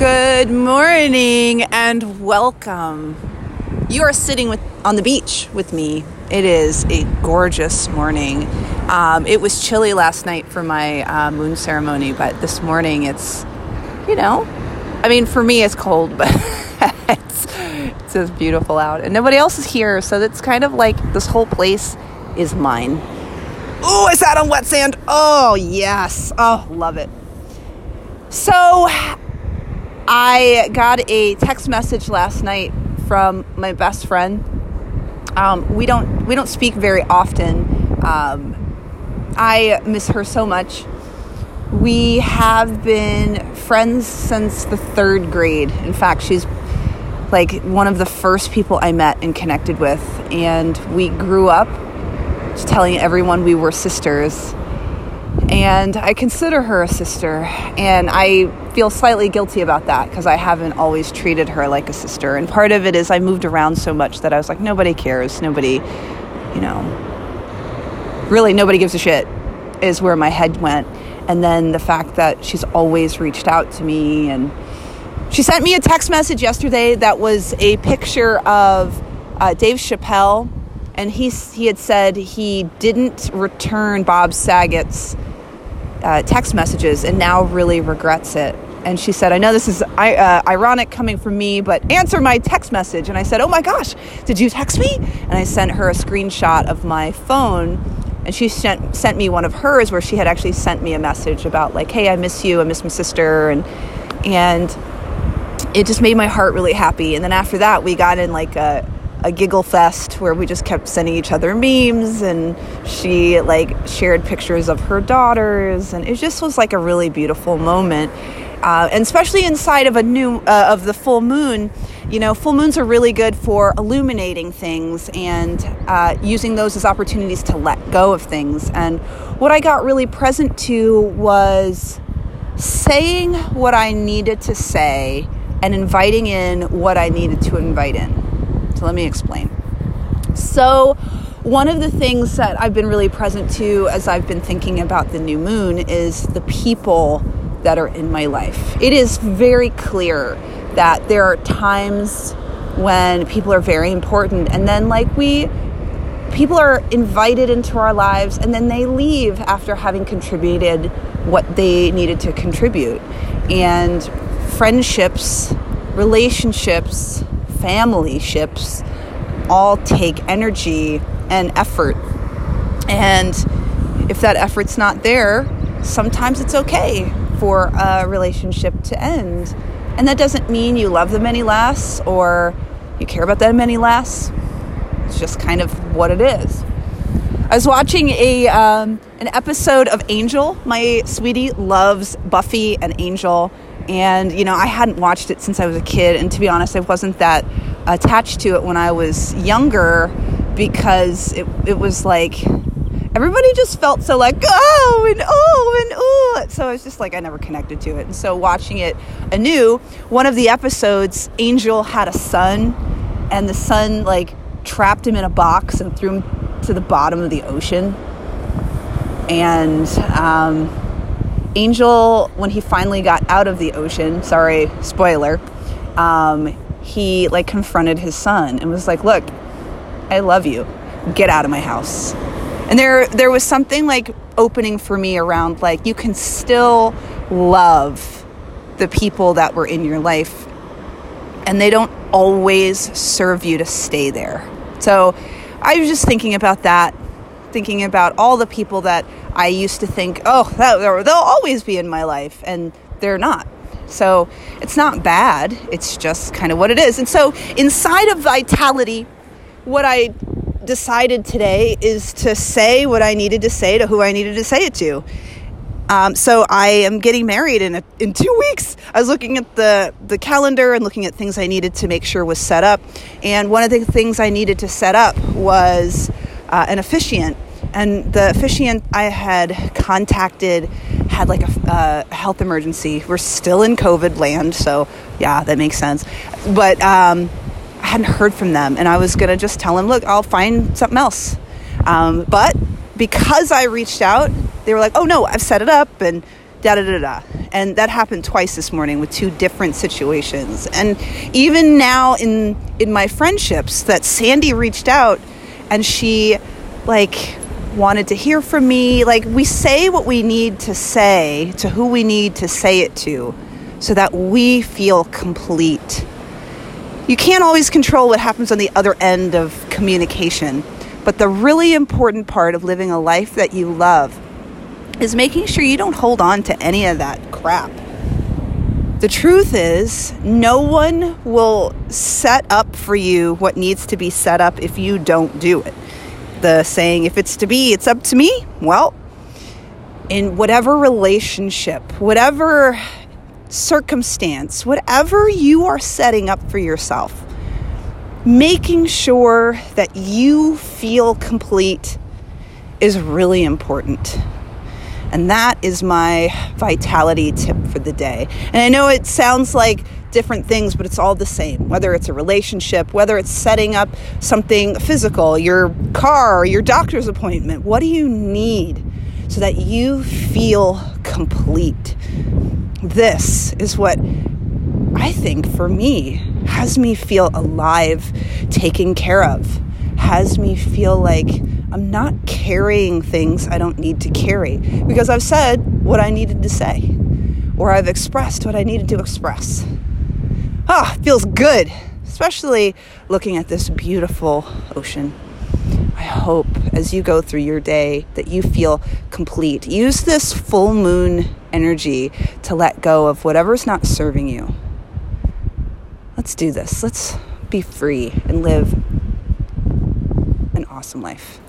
Good morning and welcome. You are sitting with on the beach with me. It is a gorgeous morning. Um, it was chilly last night for my uh, moon ceremony, but this morning it's, you know, I mean, for me it's cold, but it's, it's just beautiful out, and nobody else is here, so it's kind of like this whole place is mine. Oh, I sat on wet sand. Oh yes. Oh, love it. So, I got a text message last night from my best friend. Um, we don't we don't speak very often. Um, I miss her so much. We have been friends since the third grade. In fact, she's like one of the first people I met and connected with, and we grew up telling everyone we were sisters and I consider her a sister, and I feel slightly guilty about that because I haven't always treated her like a sister. And part of it is I moved around so much that I was like, nobody cares, nobody, you know, really nobody gives a shit, is where my head went. And then the fact that she's always reached out to me, and she sent me a text message yesterday that was a picture of uh, Dave Chappelle, and he he had said he didn't return Bob Saget's uh, text messages and now really regrets it. And she said, I know this is uh, ironic coming from me, but answer my text message. And I said, Oh my gosh, did you text me? And I sent her a screenshot of my phone. And she sent, sent me one of hers where she had actually sent me a message about, like, hey, I miss you, I miss my sister. And, and it just made my heart really happy. And then after that, we got in like a, a giggle fest where we just kept sending each other memes and she like shared pictures of her daughters and it just was like a really beautiful moment. Uh, and especially inside of a new uh, of the full moon you know full moons are really good for illuminating things and uh, using those as opportunities to let go of things. And what i got really present to was saying what i needed to say and inviting in what i needed to invite in so let me explain. So, one of the things that I've been really present to as I've been thinking about the new moon is the people that are in my life. It is very clear that there are times when people are very important and then like we people are invited into our lives and then they leave after having contributed what they needed to contribute. And friendships, relationships, family ships all take energy and effort. And if that effort's not there, sometimes it's okay for a relationship to end. And that doesn't mean you love them any less or you care about them any less. It's just kind of what it is. I was watching a um, an episode of Angel. My sweetie loves Buffy and Angel, and you know I hadn't watched it since I was a kid. And to be honest, I wasn't that attached to it when I was younger because it it was like everybody just felt so like oh and oh and oh. So it's just like i never connected to it. And so watching it anew one of the episodes angel had a son and the son like trapped him in a box and threw him to the bottom of the ocean. And um, angel when he finally got out of the ocean sorry spoiler um, he like confronted his son and was like look i love you. Get out of my house. And there there was something like opening for me around like you can still love the people that were in your life and they don't always serve you to stay there. So i was just thinking about that thinking about all the people that i used to think oh that, they'll always be in my life and they're not so it's not bad, it's just kind of what it is. And so inside of vitality, what I decided today is to say what I needed to say to who I needed to say it to. Um, so I am getting married in a, in two weeks. I was looking at the the calendar and looking at things I needed to make sure was set up, and one of the things I needed to set up was uh, an officiant. And the officiant I had contacted had like a uh, health emergency. We're still in COVID land, so yeah, that makes sense. But um, I hadn't heard from them, and I was gonna just tell him, look, I'll find something else. Um, but because I reached out, they were like, oh no, I've set it up, and da da da da. And that happened twice this morning with two different situations. And even now in in my friendships that Sandy reached out and she like wanted to hear from me. Like we say what we need to say to who we need to say it to so that we feel complete. You can't always control what happens on the other end of communication, but the really important part of living a life that you love is making sure you don't hold on to any of that crap. The truth is, no one will set up for you what needs to be set up if you don't do it. The saying, if it's to be, it's up to me. Well, in whatever relationship, whatever circumstance, whatever you are setting up for yourself, making sure that you feel complete is really important. And that is my vitality tip for the day. And I know it sounds like different things, but it's all the same. Whether it's a relationship, whether it's setting up something physical, your car, your doctor's appointment, what do you need so that you feel complete? This is what I think for me has me feel alive, taken care of, has me feel like I'm not carrying things I don't need to carry because I've said what I needed to say or I've expressed what I needed to express. Ah, feels good, especially looking at this beautiful ocean. I hope as you go through your day that you feel complete. Use this full moon energy to let go of whatever's not serving you. Let's do this. Let's be free and live an awesome life.